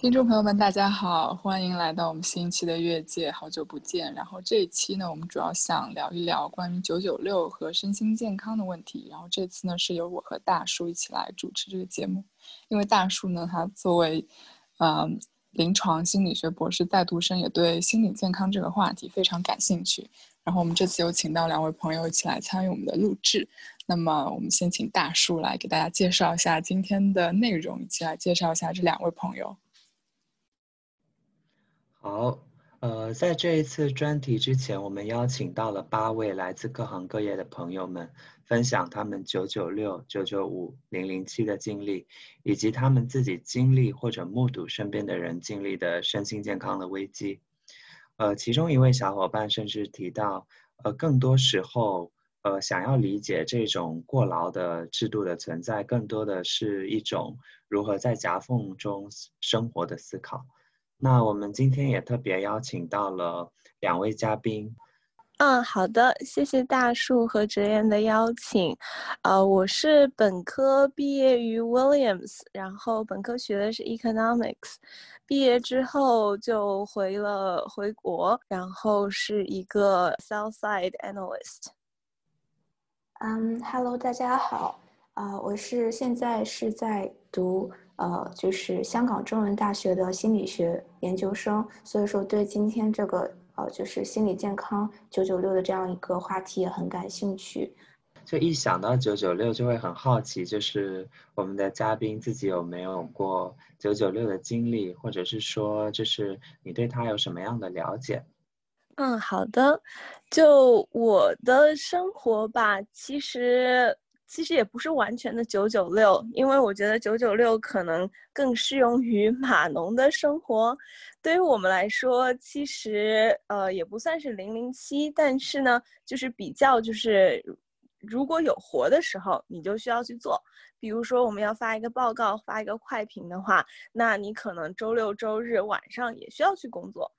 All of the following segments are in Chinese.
听众朋友们，大家好，欢迎来到我们新一期的越界，好久不见。然后这一期呢，我们主要想聊一聊关于九九六和身心健康的问题。然后这次呢，是由我和大叔一起来主持这个节目。因为大叔呢，他作为，嗯，临床心理学博士在读生，也对心理健康这个话题非常感兴趣。然后我们这次有请到两位朋友一起来参与我们的录制。那么我们先请大叔来给大家介绍一下今天的内容，一起来介绍一下这两位朋友。好，呃，在这一次专题之前，我们邀请到了八位来自各行各业的朋友们，分享他们九九六、九九五、零零七的经历，以及他们自己经历或者目睹身边的人经历的身心健康的危机。呃，其中一位小伙伴甚至提到，呃，更多时候，呃，想要理解这种过劳的制度的存在，更多的是一种如何在夹缝中生活的思考。那我们今天也特别邀请到了两位嘉宾。嗯，好的，谢谢大树和哲言的邀请。呃，我是本科毕业于 Williams，然后本科学的是 Economics，毕业之后就回了回国，然后是一个 Southside Analyst。嗯，Hello，大家好。啊，我是现在是在读。呃，就是香港中文大学的心理学研究生，所以说对今天这个呃，就是心理健康九九六的这样一个话题也很感兴趣。就一想到九九六，就会很好奇，就是我们的嘉宾自己有没有过九九六的经历，或者是说，就是你对他有什么样的了解？嗯，好的，就我的生活吧，其实。其实也不是完全的九九六，因为我觉得九九六可能更适用于 码农的生活。对于我们来说，其实呃也不算是零零七，但是呢，就是比较就是如果有活的时候，你就需要去做。比如说我们要发一个报告、发一个快评的话，那你可能周六周日晚上也需要去工作。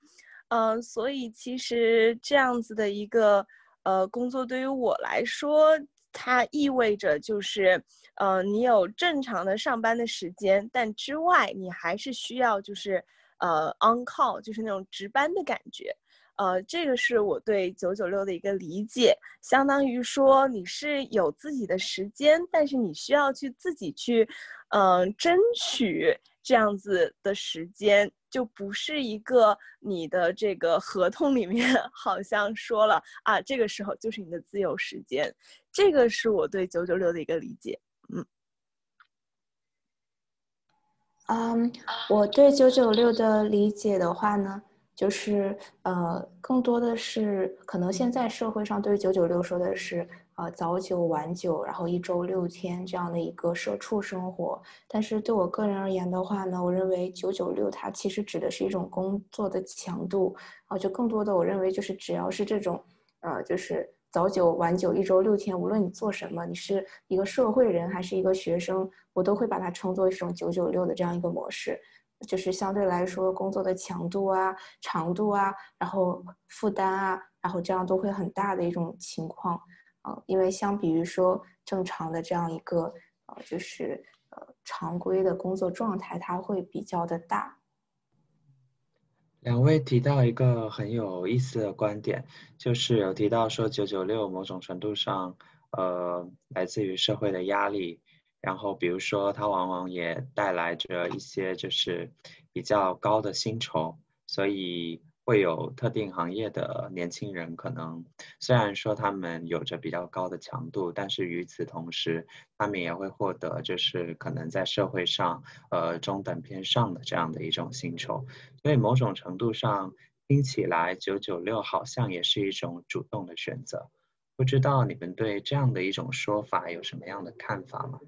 嗯，所以其实这样子的一个呃工作对于我来说。它意味着就是，呃，你有正常的上班的时间，但之外你还是需要就是，呃，on call，就是那种值班的感觉，呃，这个是我对九九六的一个理解，相当于说你是有自己的时间，但是你需要去自己去，嗯，争取这样子的时间。就不是一个你的这个合同里面 好像说了啊，这个时候就是你的自由时间，这个是我对九九六的一个理解。嗯，嗯，我对九九六的理解的话呢，就是呃，更多的是可能现在社会上对九九六说的是。呃，早九晚九，然后一周六天这样的一个社畜生活。但是对我个人而言的话呢，我认为九九六它其实指的是一种工作的强度啊，就更多的我认为就是只要是这种，呃，就是早九晚九，一周六天，无论你做什么，你是一个社会人还是一个学生，我都会把它称作一种九九六的这样一个模式，就是相对来说工作的强度啊、长度啊，然后负担啊，然后这样都会很大的一种情况。啊，因为相比于说正常的这样一个呃，就是呃常规的工作状态，它会比较的大。两位提到一个很有意思的观点，就是有提到说九九六某种程度上，呃，来自于社会的压力，然后比如说它往往也带来着一些就是比较高的薪酬，所以。会有特定行业的年轻人，可能虽然说他们有着比较高的强度，但是与此同时，他们也会获得就是可能在社会上，呃中等偏上的这样的一种薪酬。所以某种程度上听起来，九九六好像也是一种主动的选择。不知道你们对这样的一种说法有什么样的看法吗？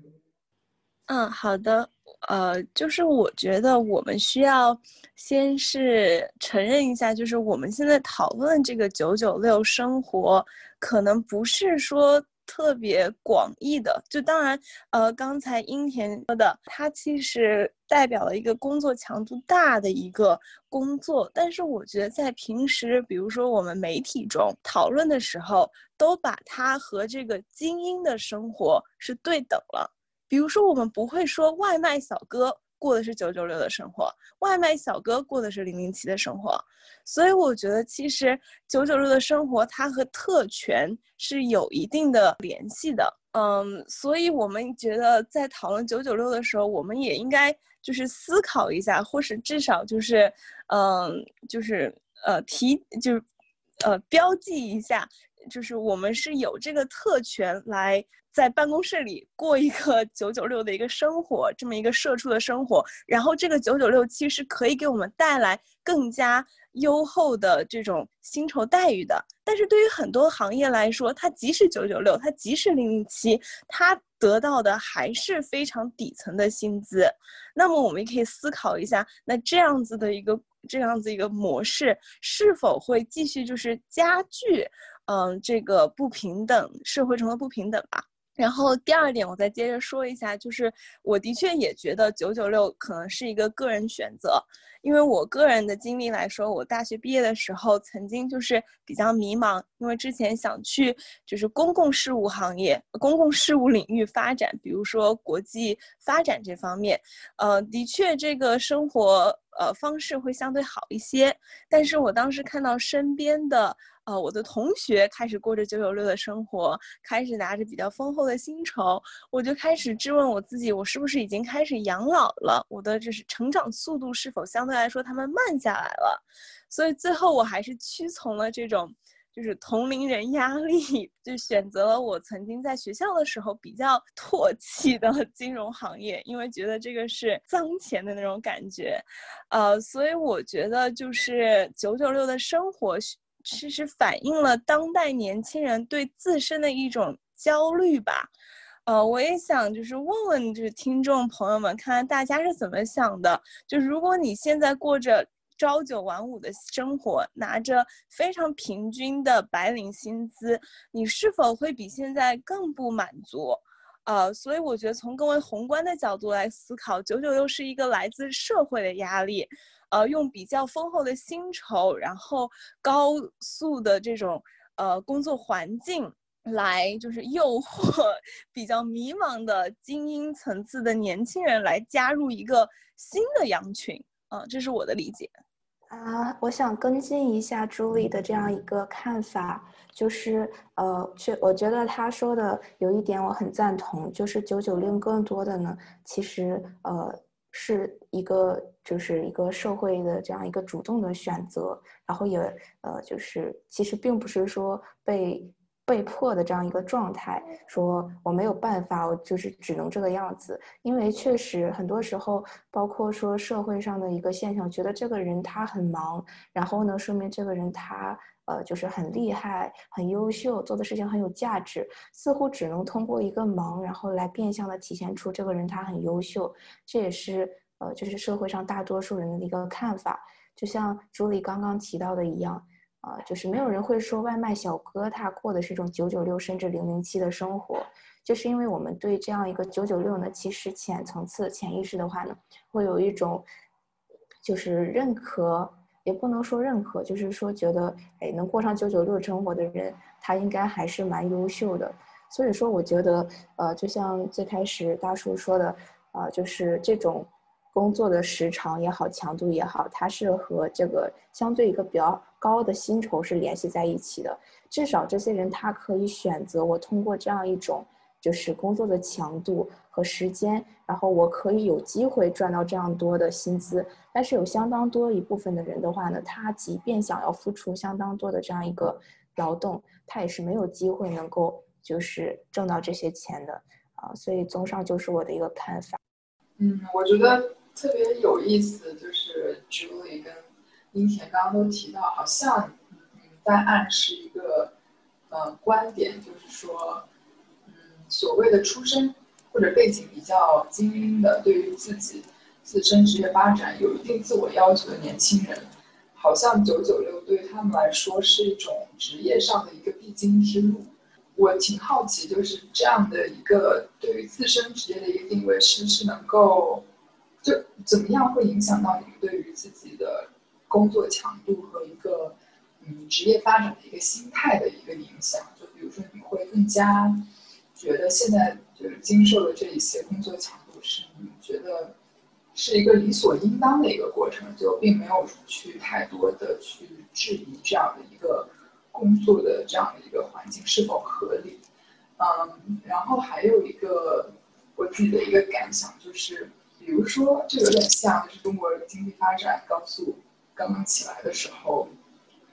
嗯，好的。呃，就是我觉得我们需要先是承认一下，就是我们现在讨论这个九九六生活，可能不是说特别广义的。就当然，呃，刚才英田说的，它其实代表了一个工作强度大的一个工作。但是我觉得在平时，比如说我们媒体中讨论的时候，都把它和这个精英的生活是对等了。比如说，我们不会说外卖小哥过的是九九六的生活，外卖小哥过的是零零七的生活。所以我觉得，其实九九六的生活它和特权是有一定的联系的。嗯，所以我们觉得在讨论九九六的时候，我们也应该就是思考一下，或是至少就是，嗯，就是呃提就是呃标记一下，就是我们是有这个特权来。在办公室里过一个 九九六的一个生活，这么一个社畜的生活，然后这个九九六其实可以给我们带来更加优厚的这种薪酬待遇的。但是对于很多行业来说，它即使九九六，它即使零零七，它得到的还是非常底层的薪资。那么我们也可以思考一下，那这样子的一个这样子一个模式，是否会继续就是加剧，嗯，这个不平等社会中的不平等吧？然后第二点，我再接着说一下，就是我的确也觉得九九六可能是一个个人选择，因为我个人的经历来说，我大学毕业的时候曾经就是比较迷茫，因为之前想去就是公共事务行业、公共事务领域发展，比如说国际发展这方面，呃，的确这个生活呃方式会相对好一些，但是我当时看到身边的。呃，我的同学开始过着九九六的生活，开始拿着比较丰厚的薪酬，我就开始质问我自己，我是不是已经开始养老了？我的就是成长速度是否相对来说他们慢下来了？所以最后我还是屈从了这种就是同龄人压力，就选择了我曾经在学校的时候比较唾弃的 金融行业，因为觉得这个是脏钱的那种感觉。呃，所以我觉得就是九九六的生活。其实反映了当代年轻人对自身的一种焦虑吧，呃，我也想就是问问就是听众朋友们，看看大家是怎么想的。就如果你现在过着朝九晚五的生活，拿着非常平均的白领薪资，你是否会比现在更不满足？呃，所以我觉得从更为宏观的角度来思考，九九六是一个来自社会的压力。呃，用比较丰厚的薪酬，然后高速的这种呃工作环境，来就是诱惑比较迷茫的精英层次的年轻人来加入一个新的羊群啊，这是我的理解。啊，我想跟进一下朱莉的这样一个看法，就是呃，确我觉得他说的有一点我很赞同，就是九九六更多的呢，其实呃。是一个，就是一个社会的这样一个主动的选择，然后也呃，就是其实并不是说被被迫的这样一个状态，说我没有办法，我就是只能这个样子。因为确实很多时候，包括说社会上的一个现象，觉得这个人他很忙，然后呢，说明这个人他。呃，就是很厉害、很优秀，做的事情很有价值，似乎只能通过一个忙，然后来变相的体现出这个人他很优秀。这也是呃，就是社会上大多数人的一个看法。就像朱莉刚刚提到的一样，啊，就是没有人会说外卖小哥他过的是一种九九六甚至零零七的生活，就是因为我们对这样一个九九六呢，其实浅层次、潜意识的话呢，会有一种就是认可。也不能说认可，就是说觉得，哎，能过上九九六生活的人，他应该还是蛮优秀的。所以说，我觉得，呃，就像最开始大叔说的，啊，就是这种工作的时长也好，强度也好，它是和这个相对一个比较高的薪酬是联系在一起的。至少这些人他可以选择我通过这样一种。就是工作的强度和时间，然后我可以有机会赚到这样多的薪资。但是有相当多一部分的人的话呢，他即便想要付出相当多的这样一个劳动，他也是没有机会能够就是挣到这些钱的啊。所以综上就是我的一个看法。嗯，我觉得特别有意思，就是 Julie 跟殷田刚刚都提到，好像嗯在暗示一个呃观点，就是说。嗯所谓的出身或者背景比较精英的，对于自己自身职业发展有一定自我要求的年轻人，好像九九六对他们来说是一种职业上的一个必经之路。我挺好奇，就是这样的一个对于自身职业的一个定位，是不是能够就怎么样会影响到你们对于自己的工作强度和一个嗯职业发展的一个心态的一个影响？就比如说，你会更加。觉得现在就是经受的这一些工作强度，是你觉得是一个理所应当的一个过程，就并没有去太多的去质疑这样的一个工作的这样的一个环境是否合理。嗯，然后还有一个我自己的一个感想就是，比如说这有点像就是中国经济发展高速刚刚起来的时候，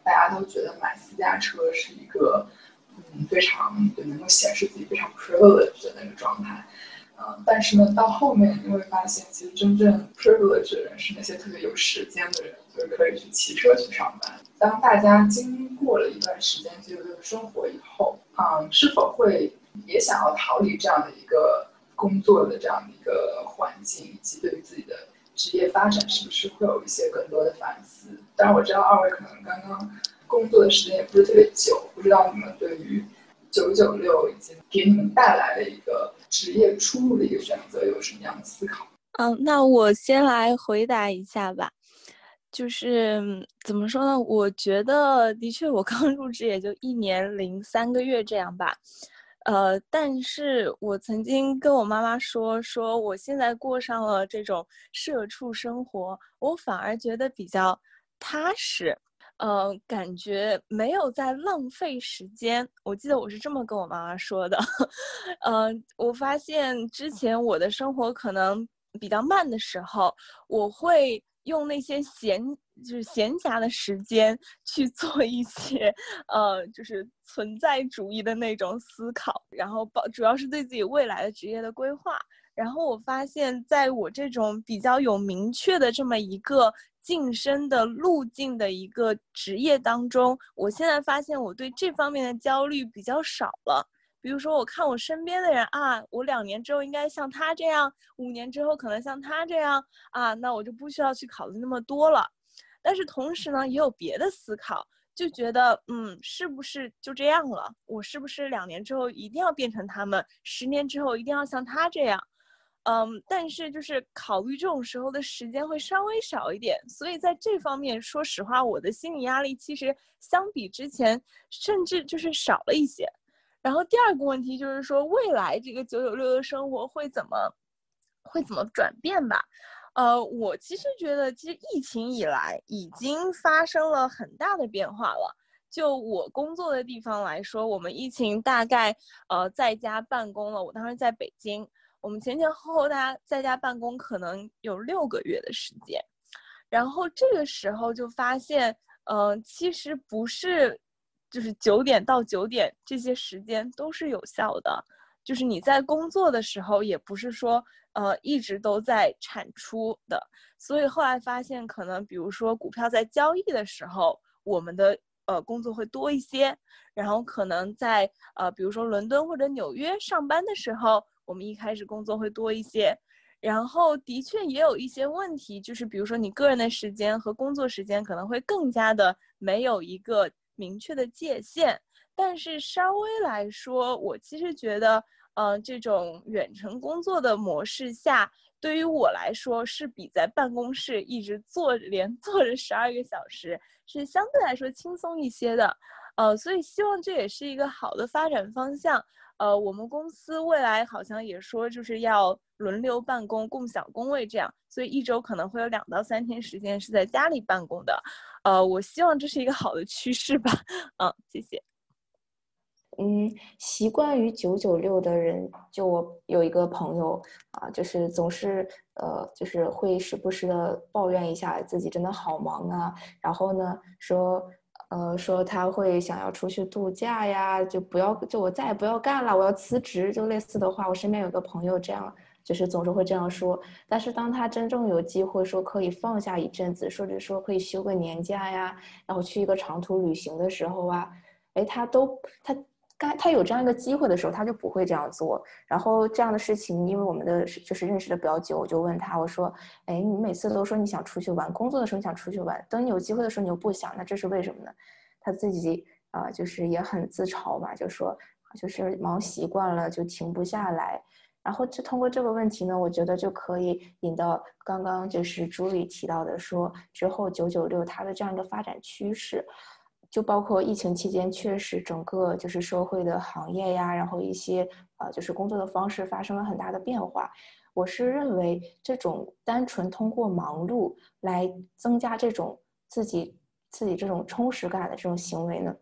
大家都觉得买私家车是一个嗯非常能够显示自己非常 privileged 的那个状态。嗯，但是呢，到后面你会发现，其实真正 privileged 的人是那些特别有时间的人，就是可以去骑车去上班。当大家经过了一段时间自由的生活以后，嗯，是否会也想要逃离这样的一个工作的这样的一个环境，以及对于自己的职业发展，是不是会有一些更多的反思？当然，我知道二位可能刚刚工作的时间也不是特别久，不知道你们对于九九六以及给你们带来的一个。职业出路的一个选择有什么样的思考？嗯，那我先来回答一下吧。就是怎么说呢？我觉得的确，我刚入职也就一年零三个月这样吧。呃，但是我曾经跟我妈妈说，说我现在过上了这种社畜生活，我反而觉得比较踏实。呃，感觉没有在浪费时间。我记得我是这么跟我妈妈说的。呃，我发现之前我的生活可能比较慢的时候，我会用那些闲就是闲暇的时间去做一些呃，就是存在主义的那种思考，然后包主要是对自己未来的职业的规划。然后我发现，在我这种比较有明确的这么一个。晋升的路径的一个职业当中，我现在发现我对这方面的焦虑比较少了。比如说，我看我身边的人啊，我两年之后应该像他这样，五年之后可能像他这样啊，那我就不需要去考虑那么多了。但是同时呢，也有别的思考，就觉得嗯，是不是就这样了？我是不是两年之后一定要变成他们？十年之后一定要像他这样？嗯，但是就是考虑这种时候的时间会稍微少一点，所以在这方面，说实话，我的心理压力其实相比之前甚至就是少了一些。然后第二个问题就是说，未来这个九九六的生活会怎么会怎么转变吧？呃，我其实觉得，其实疫情以来已经发生了很大的变化了。就我工作的地方来说，我们疫情大概呃在家办公了，我当时在北京。我们前前后后大家在家办公可能有六个月的时间，然后这个时候就发现，嗯，其实不是，就是九点到九点这些时间都是有效的，就是你在工作的时候也不是说，呃，一直都在产出的，所以后来发现，可能比如说股票在交易的时候，我们的呃工作会多一些，然后可能在呃比如说伦敦或者纽约上班的时候。我们一开始工作会多一些，然后的确也有一些问题，就是比如说你个人的时间和工作时间可能会更加的没有一个明确的界限。但是稍微来说，我其实觉得，呃，这种远程工作的模式下，对于我来说是比在办公室一直坐连坐着十二个小时是相对来说轻松一些的。呃，所以希望这也是一个好的发展方向。呃，我们公司未来好像也说就是要轮流办公、共享工位这样，所以一周可能会有两到三天时间是在家里办公的。呃，我希望这是一个好的趋势吧。嗯，谢谢。嗯，习惯于九九六的人，就我有一个朋友啊，就是总是呃，就是会时不时的抱怨一下自己真的好忙啊，然后呢说。呃，说他会想要出去度假呀，就不要，就我再也不要干了，我要辞职，就类似的话。我身边有个朋友这样，就是总是会这样说。但是当他真正有机会说可以放下一阵子，或者说可以休个年假呀，然后去一个长途旅行的时候啊，哎，他都他。该他有这样一个机会的时候，他就不会这样做。然后这样的事情，因为我们的就是认识的比较久，我就问他，我说：“哎，你每次都说你想出去玩，工作的时候你想出去玩，等你有机会的时候你又不想，那这是为什么呢？”他自己啊，就是也很自嘲嘛，就说就是忙习惯了就停不下来。然后就通过这个问题呢，我觉得就可以引到刚刚就是朱莉提到的，说之后九九六它的这样一个发展趋势。就包括疫情期间，确实整个就是社会的行业呀，然后一些呃就是工作的方式发生了很大的变化。我是认为这种单纯通过忙碌来增加这种自己自己这种充实感的这种行为呢，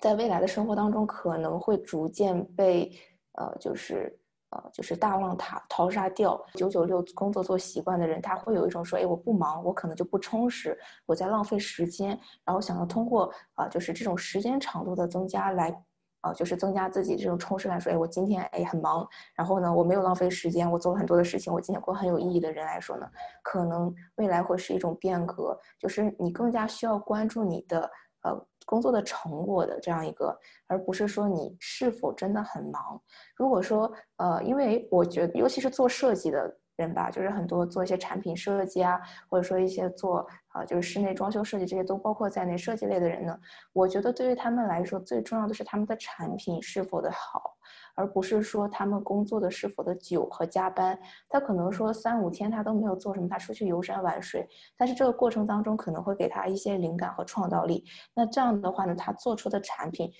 在未来的生活当中可能会逐渐被呃就是呃就是大浪淘淘沙掉。九九六工作做习惯的人，他会有一种说，哎，我不忙，我可能就不充实，我在浪费时间，然后想要通过啊就是这种时间长度的增加来。啊，就是增加自己这种充实感，说，哎，我今天哎很忙，然后呢，我没有浪费时间，我做了很多的事情，我今天过很有意义的人来说呢，可能未来会是一种变革，就是你更加需要关注你的呃工作的成果的这样一个，而不是说你是否真的很忙。如果说呃，因为我觉得，尤其是做设计的。人吧，就是很多做一些产品设计啊，或者说一些做啊，就是室内装修设计这些都包括在内。设计类的人呢，我觉得对于他们来说，最重要的是他们的产品是否的好，而不是说他们工作的是否的久和加班。他可能说三五天他都没有做什么，他出去游山玩水，但是这个过程当中可能会给他一些灵感和创造力。那这样的话呢，他做出的产品。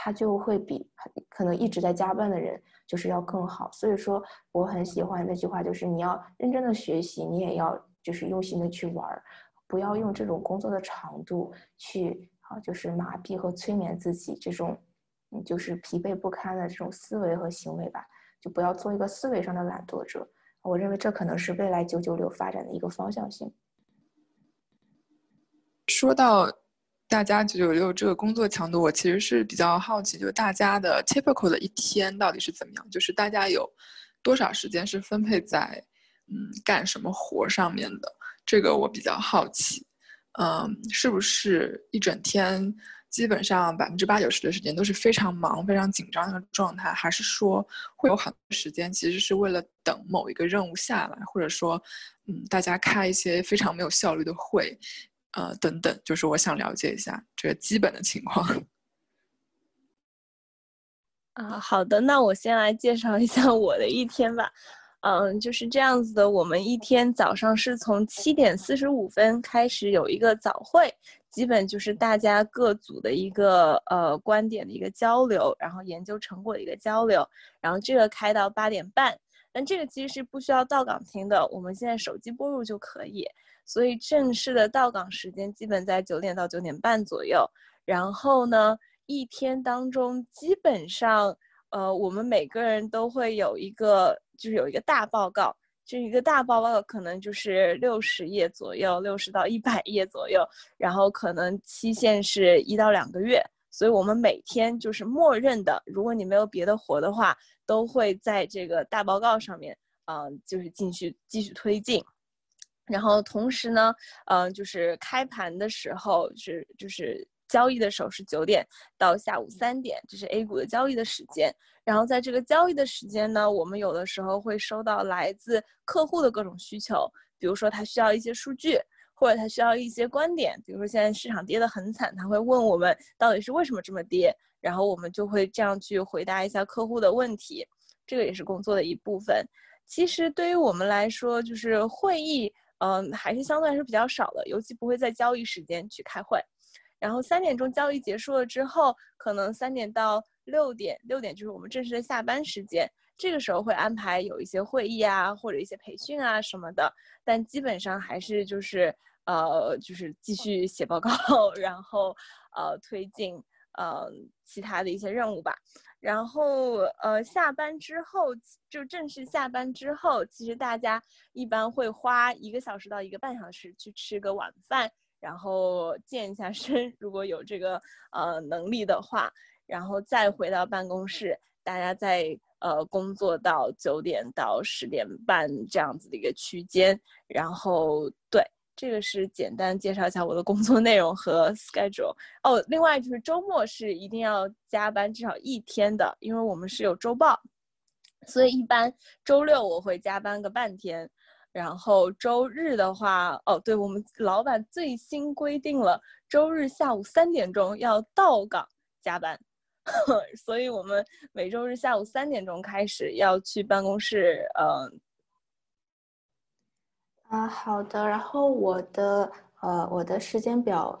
他就会比可能一直在加班的人就是要更好，所以说我很喜欢那句话，就是你要认真的学习，你也要就是用心的去玩儿，不要用这种工作的长度去啊，就是麻痹和催眠自己这种，就是疲惫不堪的这种思维和行为吧，就不要做一个思维上的懒惰者。我认为这可能是未来九九六发展的一个方向性。说到。大家九九六这个工作强度，我其实是比较好奇，就大家的 typical 的一天到底是怎么样？就是大家有多少时间是分配在嗯干什么活上面的？这个我比较好奇。嗯，是不是一整天基本上百分之八九十的时间都是非常忙、非常紧张的状态？还是说会有很多时间其实是为了等某一个任务下来，或者说嗯大家开一些非常没有效率的会？呃，等等，就是我想了解一下这个基本的情况。啊，好的，那我先来介绍一下我的一天吧。嗯，就是这样子的，我们一天早上是从七点四十五分开始有一个早会，基本就是大家各组的一个呃观点的一个交流，然后研究成果的一个交流，然后这个开到八点半。但这个其实是不需要到岗听的，我们现在手机播入就可以。所以正式的到岗时间基本在九点到九点半左右。然后呢，一天当中基本上，呃，我们每个人都会有一个，就是有一个大报告。这一个大报告可能就是六十页左右，六十到一百页左右。然后可能期限是一到两个月。所以我们每天就是默认的，如果你没有别的活的话，都会在这个大报告上面，嗯，就是继续继续推进。然后同时呢，嗯，就是开盘的时候是就是交易的时候是九点到下午三点，这是 A 股的交易的时间。然后在这个交易的时间呢，我们有的时候会收到来自客户的各种需求，比如说他需要一些数据，或者他需要一些观点，比如说现在市场跌得很惨，他会问我们到底是为什么这么跌，然后我们就会这样去回答一下客户的问题，这个也是工作的一部分。其实对于我们来说，就是会议。嗯，还是相对来说比较少的，尤其不会在交易时间去开会。然后三点钟交易结束了之后，可能三点到六点，六点就是我们正式的下班时间。这个时候会安排有一些会议啊，或者一些培训啊什么的。但基本上还是就是呃，就是继续写报告，然后呃推进呃其他的一些任务吧。然后，呃，下班之后就正式下班之后，其实大家一般会花一个小时到一个半小时去吃个晚饭，然后健一下身，如果有这个呃能力的话，然后再回到办公室，大家再呃工作到九点到十点半这样子的一个区间，然后对。这个是简单介绍一下我的工作内容和 schedule 哦。另外就是周末是一定要加班至少一天的，因为我们是有周报，所以一般周六我会加班个半天。然后周日的话，哦，对我们老板最新规定了，周日下午三点钟要到岗加班，所以我们每周日下午三点钟开始要去办公室，嗯。啊，好的。然后我的呃，我的时间表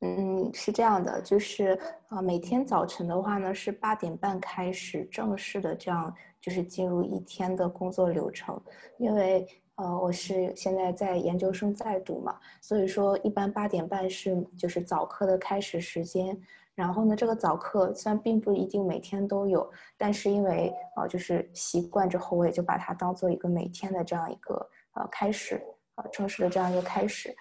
嗯，是这样的，就是啊，每天早晨的话呢，是八点半开始正式的这样，就是进入一天的工作流程。因为呃，我是现在在研究生在读嘛，所以说一般八点半是就是早课的开始时间。然后呢，这个早课虽然并不一定每天都有，但是因为啊，就是习惯之后，我也就把它当做一个每天的这样一个呃开始，呃正式的这样一个开始。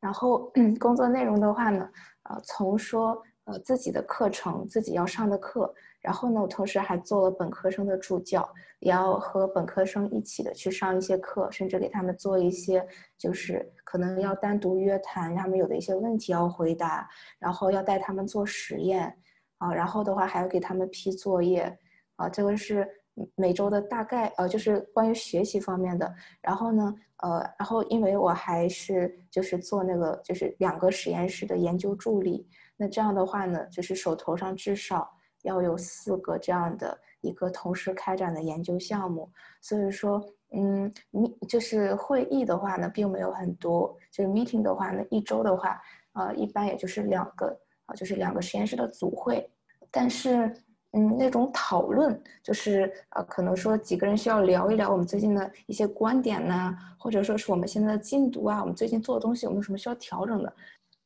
然后 工作内容的话呢，呃，从说呃自己的课程，自己要上的课，然后呢，我同时还做了本科生的助教，也要和本科生一起的去上一些课，甚至给他们做一些，就是可能要单独约谈，他们有的一些问题要回答，然后要带他们做实验，啊，然后的话还要给他们批作业，啊，这个是。每周的大概呃就是关于学习方面的，然后呢呃然后因为我还是就是做那个就是两个实验室的研究助理，那这样的话呢就是手头上至少要有四个这样的一个同时开展的研究项目，所以说嗯你就是会议的话呢并没有很多，就是 meeting 的话呢一周的话呃一般也就是两个啊就是两个实验室的组会，但是。嗯，那种讨论就是呃，可能说几个人需要聊一聊我们最近的一些观点呢，或者说是我们现在的进度啊，我们最近做的东西有没有什么需要调整的？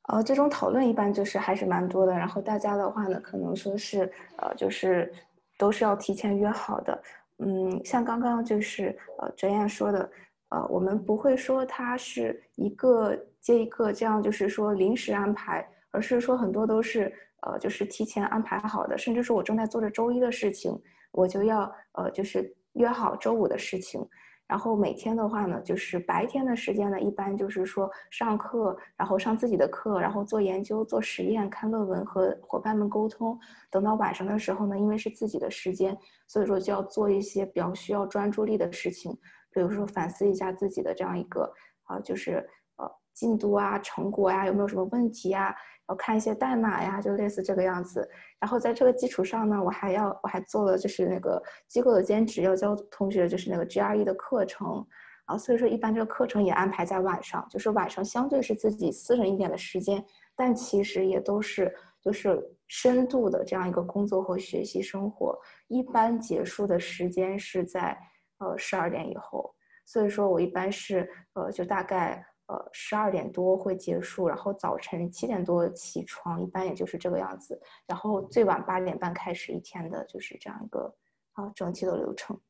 呃，这种讨论一般就是还是蛮多的。然后大家的话呢，可能说是呃，就是都是要提前约好的。嗯，像刚刚就是呃，哲燕说的，呃，我们不会说它是一个接一个这样，就是说临时安排，而是说很多都是。呃，就是提前安排好的，甚至说我正在做着周一的事情，我就要呃，就是约好周五的事情。然后每天的话呢，就是白天的时间呢，一般就是说上课，然后上自己的课，然后做研究、做实验、看论文和伙伴们沟通。等到晚上的时候呢，因为是自己的时间，所以说就要做一些比较需要专注力的事情，比如说反思一下自己的这样一个啊，就是呃进度啊、成果呀，有没有什么问题呀我？看一些代码呀，就类似这个样子。然后在这个基础上呢，我还要我还做了就是那个机构的兼职，要教同学就是那个 GRE 的课程啊。所以说一般这个课程也安排在晚上，就是晚上相对是自己私人一点的时间，但其实也都是就是深度的这样一个工作和学习生活。一般结束的时间是在呃十二点以后，所以说我一般是呃就大概。呃，十二点多会结束，然后早晨七点多起床，一般也就是这个样子。然后最晚八点半开始一天的，就是这样一个啊整体的流程。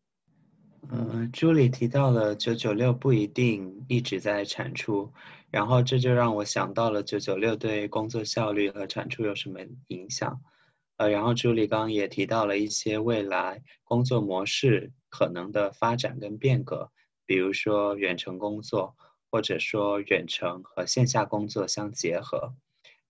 嗯，朱莉提到了九九六不一定一直在产出，然后这就让我想到了九九六对工作效率和产出有什么影响。呃，然后朱莉刚也提到了一些未来工作模式可能的发展跟变革，比如说远程工作。或者说远程和线下工作相结合，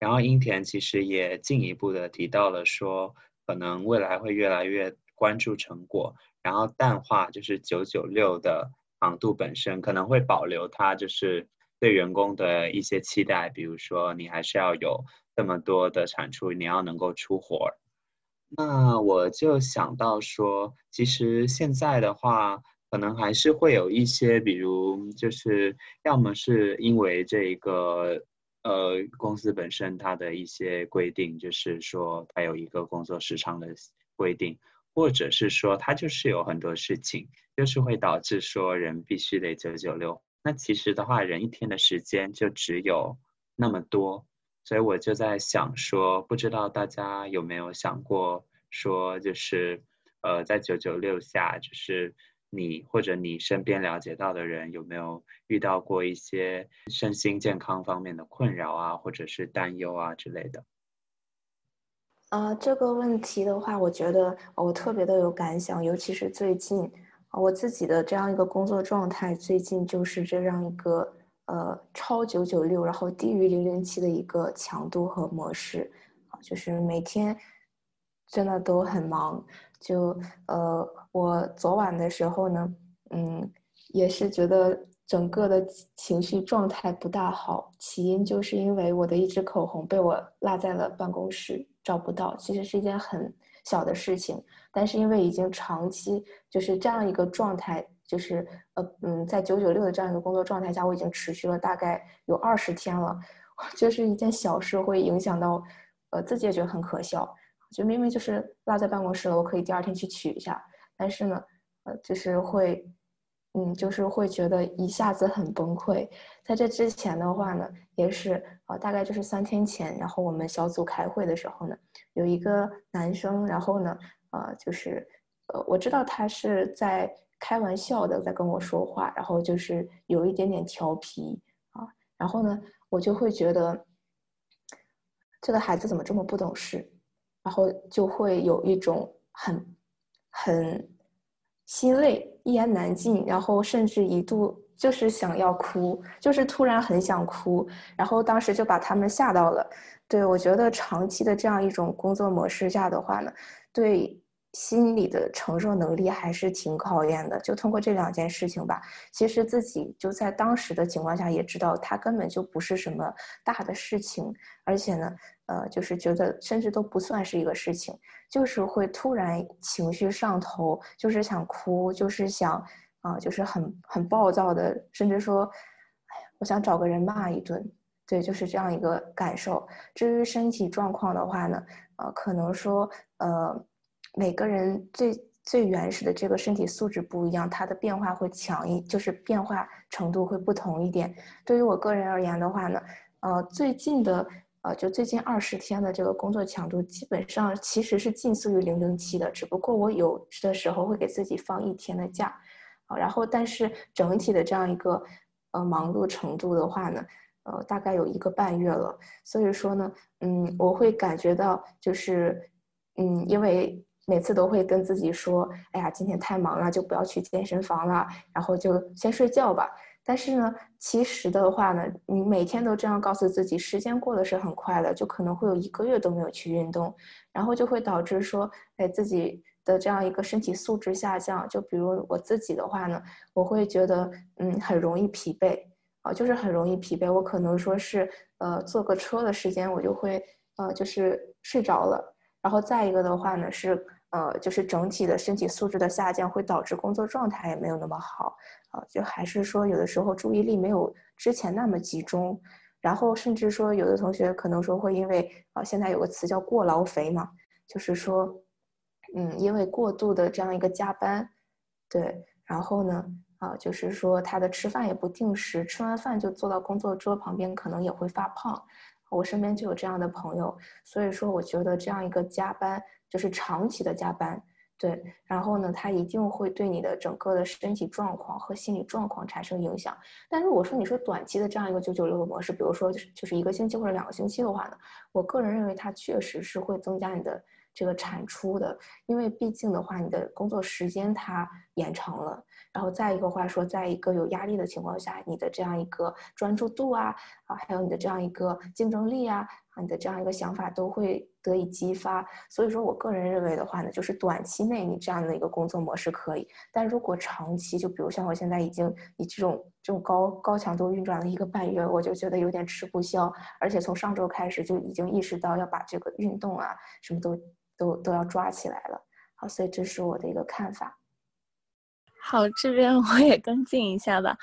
然后英田其实也进一步的提到了说，可能未来会越来越关注成果，然后淡化就是九九六的长度本身，可能会保留它就是对员工的一些期待，比如说你还是要有这么多的产出，你要能够出活。那我就想到说，其实现在的话。可能还是会有一些，比如就是要么是因为这个呃公司本身它的一些规定，就是说它有一个工作时长的规定，或者是说它就是有很多事情，就是会导致说人必须得九九六。那其实的话，人一天的时间就只有那么多，所以我就在想说，不知道大家有没有想过说，就是呃在九九六下，就是。你或者你身边了解到的人有没有遇到过一些身心健康方面的困扰啊，或者是担忧啊之类的？啊，这个问题的话，我觉得我特别的有感想，尤其是最近我自己的这样一个工作状态，最近就是这样一个呃超九九六，然后低于零零七的一个强度和模式啊，就是每天真的都很忙。就呃，我昨晚的时候呢，嗯，也是觉得整个的情绪状态不大好。起因就是因为我的一支口红被我落在了办公室，找不到。其实是一件很小的事情，但是因为已经长期就是这样一个状态，就是呃嗯，在九九六的这样一个工作状态下，我已经持续了大概有二十天了。就是一件小事会影响到，呃，自己也觉得很可笑。就明明就是落在办公室了，我可以第二天去取一下，但是呢，呃，就是会，嗯，就是会觉得一下子很崩溃。在这之前的话呢，也是啊，大概就是三天前，然后我们小组开会的时候呢，有一个男生，然后呢，呃，就是，呃，我知道他是在开玩笑的在跟我说话，然后就是有一点点调皮啊，然后呢，我就会觉得这个孩子怎么这么不懂事。然后就会有一种很很心累、一言难尽，然后甚至一度就是想要哭，就是突然很想哭，然后当时就把他们吓到了。对我觉得长期的这样一种工作模式下的话呢，对。心理的承受能力还是挺考验的。就通过这两件事情吧，其实自己就在当时的情况下也知道，它根本就不是什么大的事情，而且呢，呃，就是觉得甚至都不算是一个事情，就是会突然情绪上头，就是想哭，就是想啊，就是很很暴躁的，甚至说，哎呀，我想找个人骂一顿。对，就是这样一个感受。至于身体状况的话呢，呃，可能说，呃。每个人最最原始的这个身体素质不一样，它的变化会强一，就是变化程度会不同一点。对于我个人而言的话呢，呃，最近的呃，就最近二十天的这个工作强度，基本上其实是近似于零零七的，只不过我有的时候会给自己放一天的假，啊，然后但是整体的这样一个呃忙碌程度的话呢，呃，大概有一个半月了。所以说呢，嗯，我会感觉到就是，嗯，因为。每次都会跟自己说：“哎呀，今天太忙了，就不要去健身房了，然后就先睡觉吧。”但是呢，其实的话呢，你每天都这样告诉自己，时间过得是很快的，就可能会有一个月都没有去运动，然后就会导致说，哎，自己的这样一个身体素质下降。就比如我自己的话呢，我会觉得，嗯，很容易疲惫啊，就是很容易疲惫。我可能说是，呃，坐个车的时间，我就会，呃，就是睡着了。然后再一个的话呢是。呃，就是整体的身体素质的下降，会导致工作状态也没有那么好啊。就还是说，有的时候注意力没有之前那么集中，然后甚至说，有的同学可能说会因为啊，现在有个词叫过劳肥嘛，就是说，嗯，因为过度的这样一个加班，对，然后呢，啊，就是说他的吃饭也不定时，吃完饭就坐到工作桌旁边，可能也会发胖。我身边就有这样的朋友，所以说我觉得这样一个加班。就是长期的加班，对，然后呢，它一定会对你的整个的身体状况和心理状况产生影响。但如果说你说短期的这样一个九九六的模式，比如说就是就是一个星期或者两个星期的话呢，我个人认为它确实是会增加你的这个产出的，因为毕竟的话，你的工作时间它延长了。然后再一个话说，在一个有压力的情况下，你的这样一个专注度啊，啊，还有你的这样一个竞争力啊，啊，你的这样一个想法都会得以激发。所以说我个人认为的话呢，就是短期内你这样的一个工作模式可以，但如果长期，就比如像我现在已经以这种这种高高强度运转了一个半月，我就觉得有点吃不消，而且从上周开始就已经意识到要把这个运动啊什么都都都要抓起来了。好，所以这是我的一个看法。好，这边我也跟进一下吧。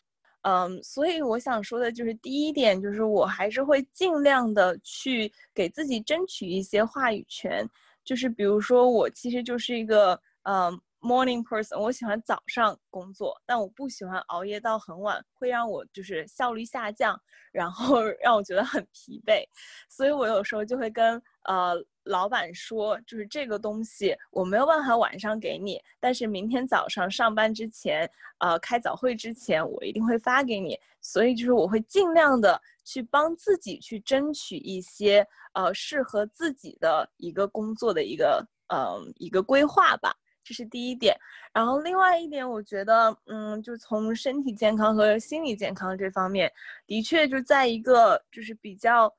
嗯，所以我想说的就是第一点，就是我还是会尽量的去给自己争取一些话语权。就是比如说，我其实就是一个嗯 morning person，我喜欢早上工作，但我不喜欢熬夜到很晚，会让我就是效率下降，然后 让我觉得很疲惫。所以我有时候就会跟呃。老板说，就是这个东西我没有办法晚上给你，但是明天早上上班之前，呃，开早会之前，我一定会发给你。所以就是我会尽量的去帮自己去争取一些呃适合自己的一个工作的一个嗯一个规划吧，这是第一点。然后另外一点，我觉得嗯，就从身体健康和心理健康这方面，的确就在一个就是比较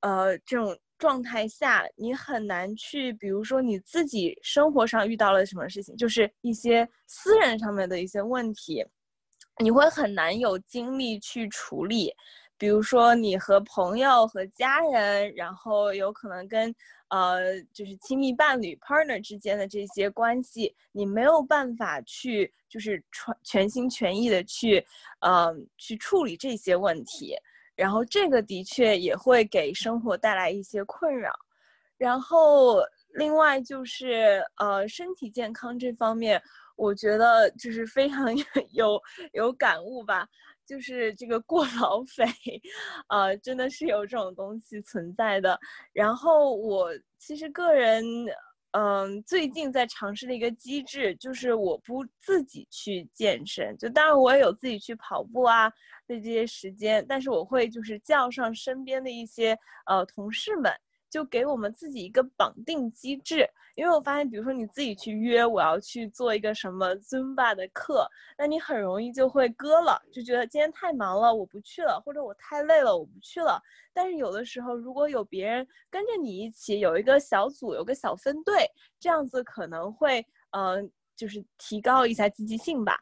呃这种。状态下，你很难去，比如说你自己生活上遇到了什么事情，就是一些私人上面的一些问题，你会很难有精力去处理。比如说你和朋友和家人，然后有可能跟呃就是亲密伴侣 partner 之间的这些关系，你没有办法去就是全全心全意的去，嗯，去处理这些问题。然后这个的确也会给生活带来一些困扰。然后另外就是呃身体健康这方面，我觉得就是非常 有有感悟吧。就是这个过 劳肥，呃，真的是有这种东西存在的。然后我其实个人，嗯，最近在尝试的一个机制，就是我不自己去健身，就当然我也有自己去跑步啊的这些时间，但是我会就是叫上身边的一些呃同事们。就给我们自己一个绑定机制，因为我发现，比如说你自己去约我要去做一个什么 Zumba 的课，那你很容易就会割了，就觉得今天太忙了，我不去了，或者我太累了，我不去了。但是有的时候，如果有别人跟着你一起，有一个小组，有个小分队，这样子可能会，嗯，就是提高一下积极性吧。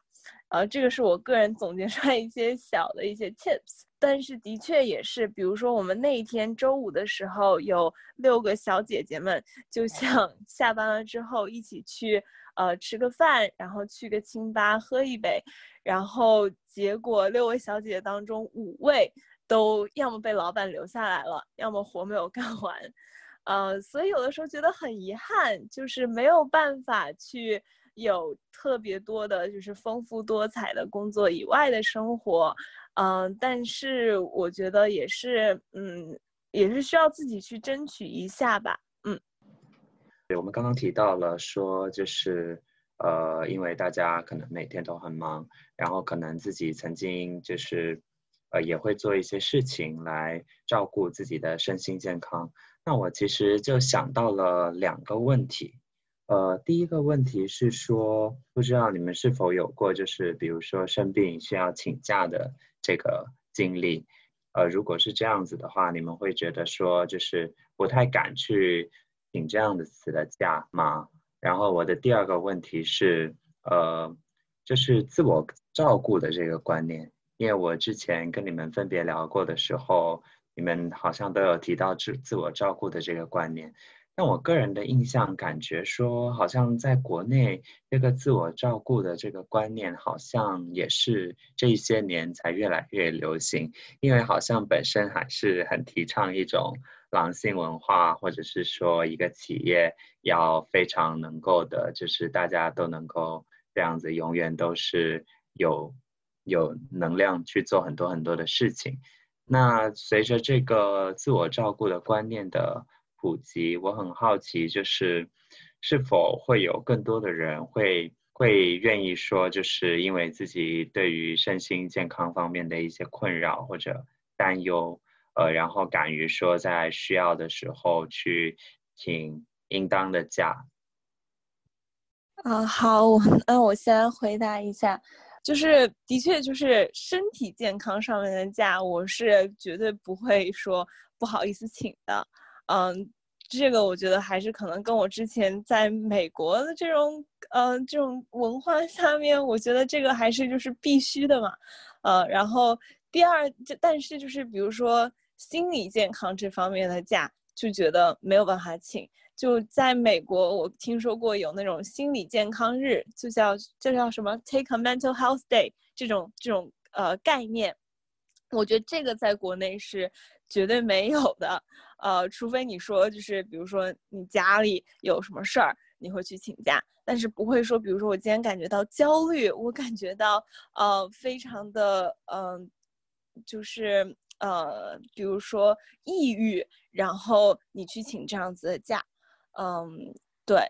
呃，这个是我个人总结出来一些小的一些 tips，但是的确也是，比如说我们那一天周五的时候，有六个小姐姐们，就像 下班了之后一起去呃吃个饭，然后去个清吧喝一杯，然后结果六位小姐姐当中五位都要么被老板留下来了，要么活没有干完，呃，所以有的时候觉得很遗憾，就是没有办法去。有特别多的，就是丰富多彩的工作以外的生活，嗯，但是我觉得也是，嗯，也是需要自己去争取一下吧，嗯。对，我们刚刚提到了说，就是呃，因为大家可能每天都很忙，然后可能自己曾经就是，呃，也会做一些事情来照顾自己的身心健康。那我其实就想到了两个问题。呃，第一个问题是说，不知道你们是否有过，就是比如说生病需要请假的这个经历。呃，如果是这样子的话，你们会觉得说，就是不太敢去请这样的词的假吗？然后我的第二个问题是，呃，就是自我照顾的这个观念，因为我之前跟你们分别聊过的时候，你们好像都有提到自自我照顾的这个观念。那我个人的印象感觉说，好像在国内这个自我照顾的这个观念，好像也是这些年才越来越流行。因为好像本身还是很提倡一种狼性文化，或者是说一个企业要非常能够的，就是大家都能够这样子，永远都是有有能量去做很多很多的事情。那随着这个自我照顾的观念的。普及，我很好奇，就是是否会有更多的人会会愿意说，就是因为自己对于身心健康方面的一些困扰或者担忧，呃，然后敢于说在需要的时候去请应当的假。啊，好，那我先回答一下，就是的确就是身体健康上面的假，我是绝对不会说不好意思请的，嗯。这个我觉得还是可能跟我之前在美国的这种，呃，这种文化下面，我觉得这个还是就是必须的嘛，呃，然后第二，但是就是比如说心理健康这方面的假，就觉得没有办法请。就在美国，我听说过有那种心理健康日，就叫就叫什么 Take a Mental Health Day 这种这种呃概念，我觉得这个在国内是绝对没有的。呃，除非你说就是，比如说你家里有什么事儿，你会去请假，但是不会说，比如说我今天感觉到焦虑，我感觉到呃非常的嗯，就是呃，比如说抑郁，然后你去请这样子的假，嗯，对，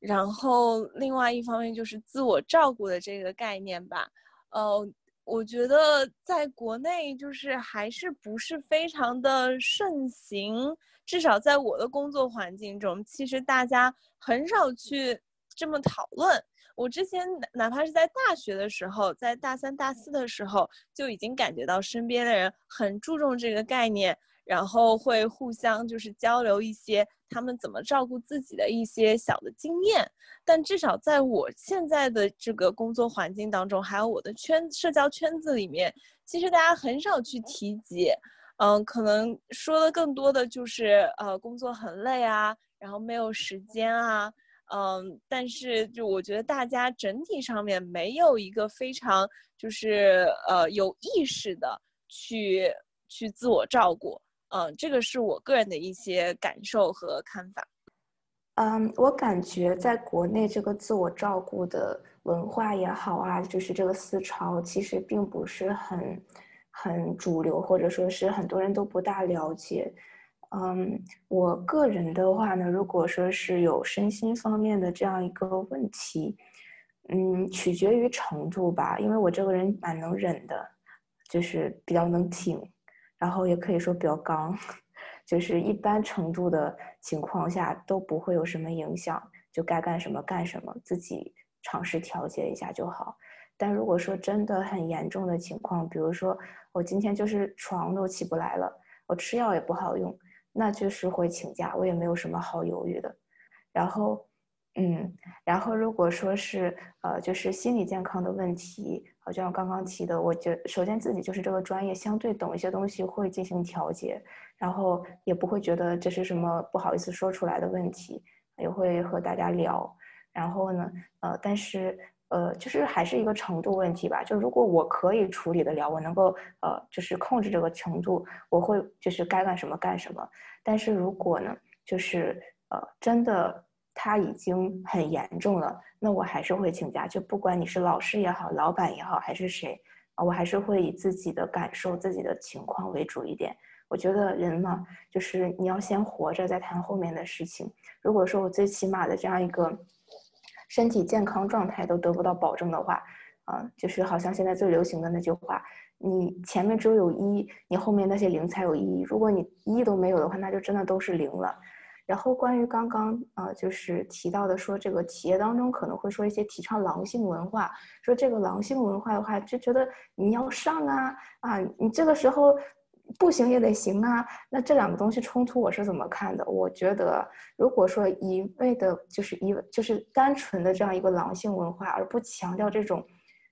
然后另外一方面就是自我照顾的这个概念吧，呃。我觉得在国内就是还是不是非常的盛行，至少在我的工作环境中，其实大家很少去这么讨论。我之前哪怕是在大学的时候，在大三、大四的时候，就已经感觉到身边的人很注重这个概念。然后会互相就是交流一些他们怎么照顾自己的一些小的经验，但至少在我现在的这个工作环境当中，还有我的圈社交圈子里面，其实大家很少去提及，嗯，可能说的更多的就是呃工作很累啊，然后没有时间啊，嗯，但是就我觉得大家整体上面没有一个非常就是呃有意识的去。去自我照顾。嗯，这个是我个人的一些感受和看法。嗯，我感觉在国内这个自我照顾的文化也好啊，就是这个思潮，其实并不是很很主流，或者说是很多人都不大了解。嗯，我个人的话呢，如果说是有身心方面的这样一个问题，嗯，取决于程度吧，因为我这个人蛮能忍的，就是比较能挺，然后也可以说比较刚，就是一般程度的情况下都不会有什么影响，就该干什么干什么，自己尝试调节一下就好。但如果说真的很严重的情况，比如说我今天就是床都起不来了，我吃药也不好用。那就是会请假，我也没有什么好犹豫的。然后，嗯，然后如果说是呃，就是心理健康的问题，好像刚刚提的，我觉首先自己就是这个专业，相对懂一些东西，会进行调节，然后也不会觉得这是什么不好意思说出来的问题，也会和大家聊。然后呢，呃，但是。呃，就是还是一个程度问题吧。就如果我可以处理得了，我能够呃，就是控制这个程度，我会就是该干什么干什么。但是如果呢，就是呃，真的他已经很严重了，那我还是会请假。就不管你是老师也好，老板也好，还是谁啊，我还是会以自己的感受、自己的情况为主一点。我觉得人嘛，就是你要先活着，再谈后面的事情。如果说我最起码的这样一个。身体健康状态都得不到保证的话，啊，就是好像现在最流行的那句话：你前面只有有一，你后面那些零才有意义。如果你一都没有的话，那就真的都是零了。然后关于刚刚啊，就是提到的说这个企业当中可能会说一些提倡狼性文化，说这个狼性文化的话，就觉得你要上啊啊，你这个时候。不行也得行啊，那这两个东西冲突我是怎么看的？我觉得，如果说一味的就是一就是单纯的这样一个狼性文化，而不强调这种，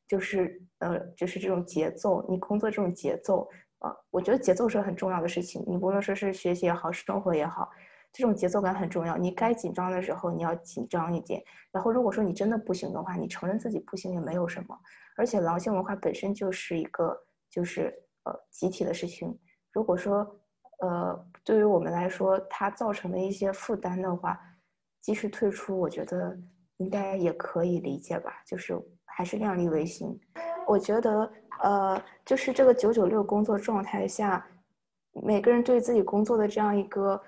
就是呃就是这种节奏，你工作这种节奏啊，我觉得节奏是很重要的事情。你无论说是学习也好，生活也好，这种节奏感很重要。你该紧张的时候你要紧张一点，然后如果说你真的不行的话，你承认自己不行也没有什么。而且狼性文化本身就是一个就是呃集体的事情。如果说，呃，对于我们来说，它造成的一些负担的话，即使退出，我觉得应该也可以理解吧。就是还是量力为行。我觉得，呃，就是这个九九六工作状态下，每个人对自己工作的这样一个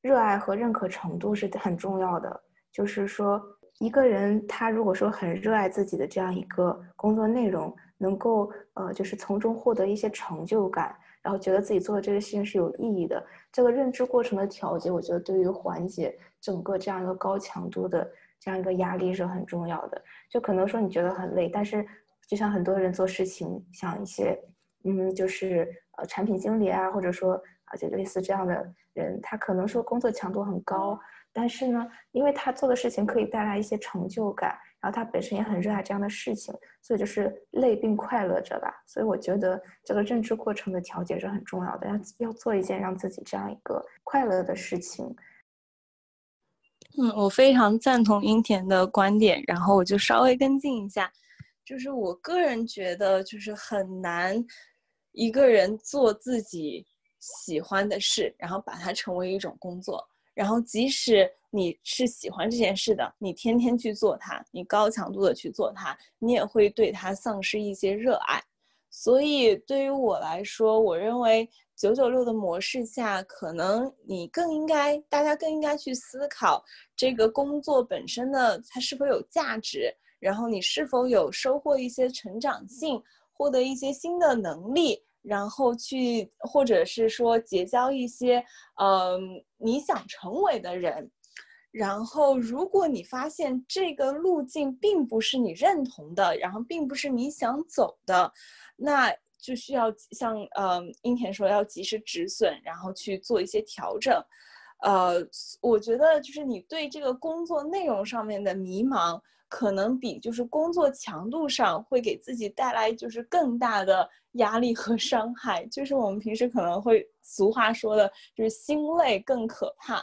热爱和认可程度是很重要的。就是说，一个人他如果说很热爱自己的这样一个工作内容，能够呃，就是从中获得一些成就感。然后觉得自己做的这个事情是有意义的，这个认知过程的调节，我觉得对于缓解整个这样一个高强度的这样一个压力是很重要的。就可能说你觉得很累，但是就像很多人做事情，像一些嗯，就是呃产品经理啊，或者说啊就类似这样的人，他可能说工作强度很高，但是呢，因为他做的事情可以带来一些成就感。然后他本身也很热爱这样的事情，所以就是累并快乐着吧。所以我觉得这个认知过程的调节是很重要的，要要做一件让自己这样一个快乐的事情。嗯，我非常赞同英田的观点，然后我就稍微跟进一下，就是我个人觉得就是很难一个人做自己喜欢的事，然后把它成为一种工作。然后，即使你是喜欢这件事的，你天天去做它，你高强度的去做它，你也会对它丧失一些热爱。所以，对于我来说，我认为九九六的模式下，可能你更应该，大家更应该去思考这个工作本身的它是否有价值，然后你是否有收获一些成长性，获得一些新的能力。然后去，或者是说结交一些，嗯，你想成为的人。然后，如果你发现这个路径并不是你认同的，然后并不是你想走的，那就需要像，嗯，英田说要及时止损，然后去做一些调整。呃，我觉得就是你对这个工作内容上面的迷茫。可能比就是工作强度上会给自己带来就是更大的压力和伤害就是我们平时可能会俗话说的就是心累更可怕。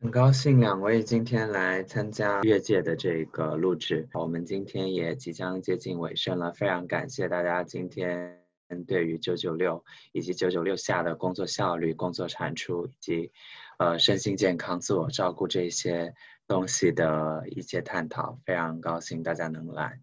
很高兴两位今天来参加越界的这个录制我们今天也即将接近尾声了非常感谢大家今天对于九九六以及九九六下的工作效率工作产出以及呃身心健康自我照顾这些东西的一些探讨非常高兴大家能来。